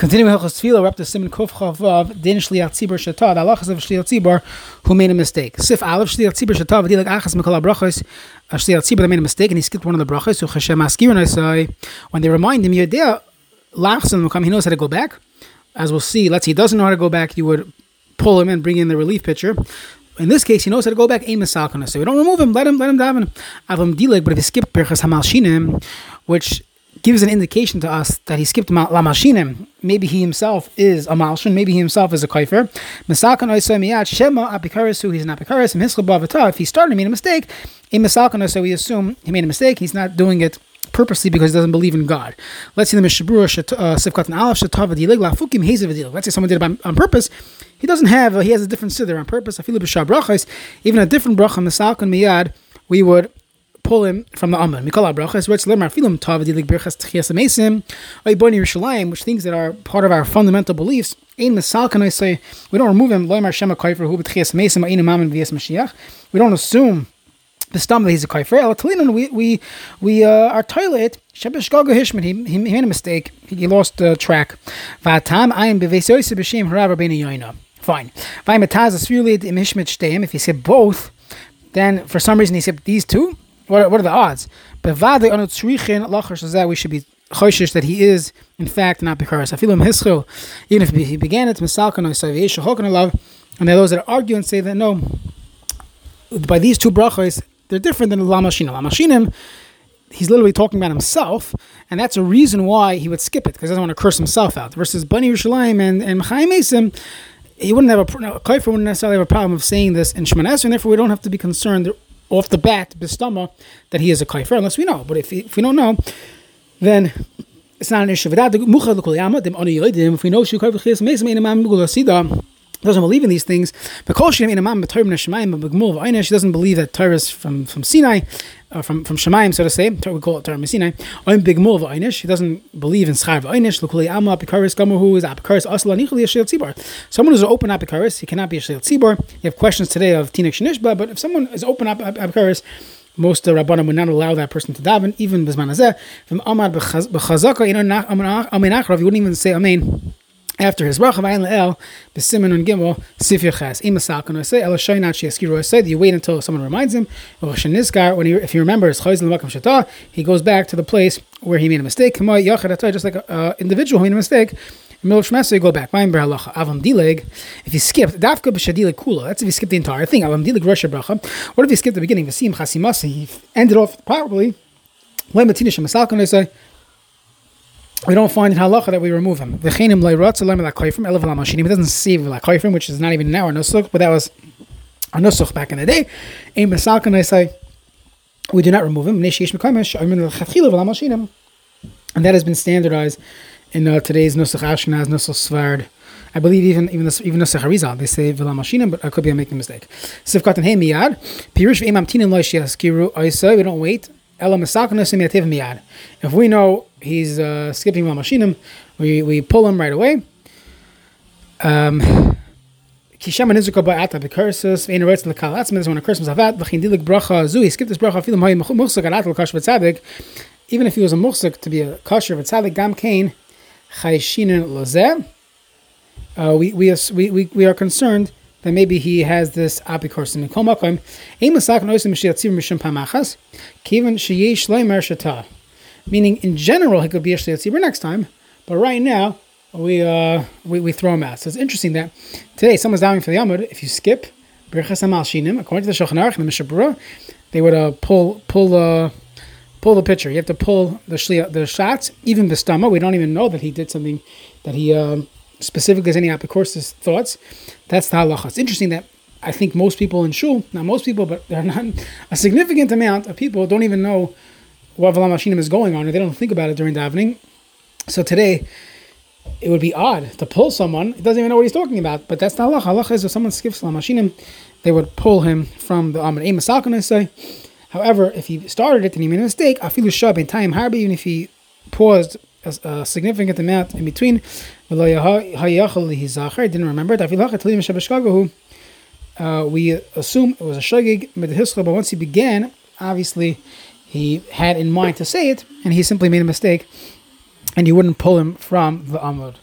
Continuing Hilchos Tefillah, we're up to Siman Kuf Chavav, Din Shliach Tzibur Shatah, the halachas of Shliach Tzibur, who made a mistake. Sif Aleph Shliach Tzibur Shatah, v'dilag achas mikol brachos, Shliach Tzibur made a mistake, and he skipped one of the brachos, so Hashem Askir, and I say, when they remind him, Yodea, Lachsan come, he knows how to go back. As we'll see, let's see, he doesn't know how to go back, you would pull him and bring in the relief pitcher. In this case, he knows how to go back. Aim So we don't remove him. Let him. Let him daven. Avim dileg. But if he skipped perchas hamal shinim, which gives an indication to us that he skipped La Lamashinim. Maybe he himself is a Malshin, maybe he himself is a Kaifer. Masakan Oisoy Shema Apikarisu, he's an Apikaris, and Hiskabavata. If he started made a mistake, in Masakan so we assume he made a mistake, he's not doing it purposely because he doesn't believe in God. Let's see the Mishnah Berurah uh, Sifkat and Aleph Shatava Dilig Lafukim Hazav Let's say someone did it on purpose. He doesn't have, he has a different siddur on purpose. Even a different bracha, Masakan Miyad, we would from the Amman. Which lemar birchas tchias amesim, oy boni Yerushalayim, which things that are part of our fundamental beliefs. Ein misal can I say, we don't remove him, lemar shema kaifer Mashiach. We don't assume the stam that he's a kaifer. We we we uh, our toilet. Shebesh Gaga Hishman, he, he made a mistake. He, he lost the uh, track. Vatam b'shem harav rabbeinu yoina. Fine. If he said both, then for some reason he said these two. What, what are the odds? But vade on tzrichin lachar that we should be choishish that he is in fact not feel him hischil, even if he began it misalkan oisaviyesha hokan love, and there are those that argue and say that no, by these two brachos they're different than the lamashina. Lamashinim, he's literally talking about himself, and that's a reason why he would skip it because he doesn't want to curse himself out. Versus Bani Yerushalayim and and Esim, he wouldn't have a no, Kaifer wouldn't necessarily have a problem of saying this in Shemana and therefore we don't have to be concerned off the bat, bistama, that he is a kaifer, unless we know. But if, if we don't know, then it's not an issue. If we know doesn't believe in these things. She doesn't believe that Torah is from, from Sinai, uh, from from Shemaim, so to say. We call it Torah Sinai. She doesn't believe in Schar Einish. Lukuli Amma Apikaris Gomer who is Apikaris Asla Nichli Yashil Tzibor. Someone who's an open Apikaris, he cannot be a Yashil Tzibor. You have questions today of Tinik Shanishba, but if someone is open Apikaris, most uh, Rabbanim would not allow that person to daven, even Azeh. From Amad Bechazaka, you know, you wouldn't even say Amen after his bracha vayin le'el b'simen and gimel sif yechas im asal say el shaynat sheyaskiru say you wait until someone reminds him or shenizkar when he if he remembers chayz l'makam shata he goes back to the place where he made a mistake kamay yachad just like an uh, individual who made a mistake Middle of you go back. Ma'im berhalacha. Avam dileg. If you skip dafka b'shadileg kula, that's if you skip the entire thing. Avam dileg rosh bracha. What if you skip the beginning? V'sim chasimasa. He ended off properly. When matinish masal say we don't find in halacha that we remove him. He doesn't see from, which is not even now our nusuk, but that was our nusuk back in the day. And I say we do not remove him. And that has been standardized in uh, today's nusach Ashkenaz, nusach Sefard. I believe even even this, even nusach Harizal they say v'lamashinim, but I could be making a mistake. Sifkat and hey miyad pirush v'imam tinin lo shiaskiru. I say we don't wait if we know he's uh, skipping Mamashinim, we, we pull him right away. Um, Kishama nizuka ba'ata bekursus ve'in eretz atzmin when a curse avat v'chin dilik bracha zu he skipped this bracha filim hayi muchsuk alat l'kash v'tzadik even if he was a muchsuk to be a kosher v'tzadik gam kain chayshinin lozeh uh, we, we, we, we are concerned that maybe he has this apikorsim. Kol makom, mishum pamachas, kivan sheyesh leimer. Meaning, in general, he could be a shiyatzir next time, but right now, we, uh, we, we throw him out. So it's interesting that today someone's dying for the Amud. If you skip according to the Shulchan Aruch and the Mishnah Berurah, they would uh, pull pull the pull the pitcher. You have to pull the shli, the shots, even stomach. We don't even know that he did something that he um, specifically as any Apicorsis thoughts. That's the halacha. It's interesting that I think most people in shul, not most people, but there are not a significant amount of people don't even know what V'lamalshinim is going on, or they don't think about it during davening. So today, it would be odd to pull someone. He doesn't even know what he's talking about. But that's the halacha. Halacha is if someone skips V'lamalshinim, they would pull him from the Amid Amos say. However, if he started it and he made a mistake, I feel shab in time harbi, even if he paused a, significant amount in between, didn't remember it. Uh, we assume it was a shagig but once he began, obviously he had in mind to say it, and he simply made a mistake, and you wouldn't pull him from the amud.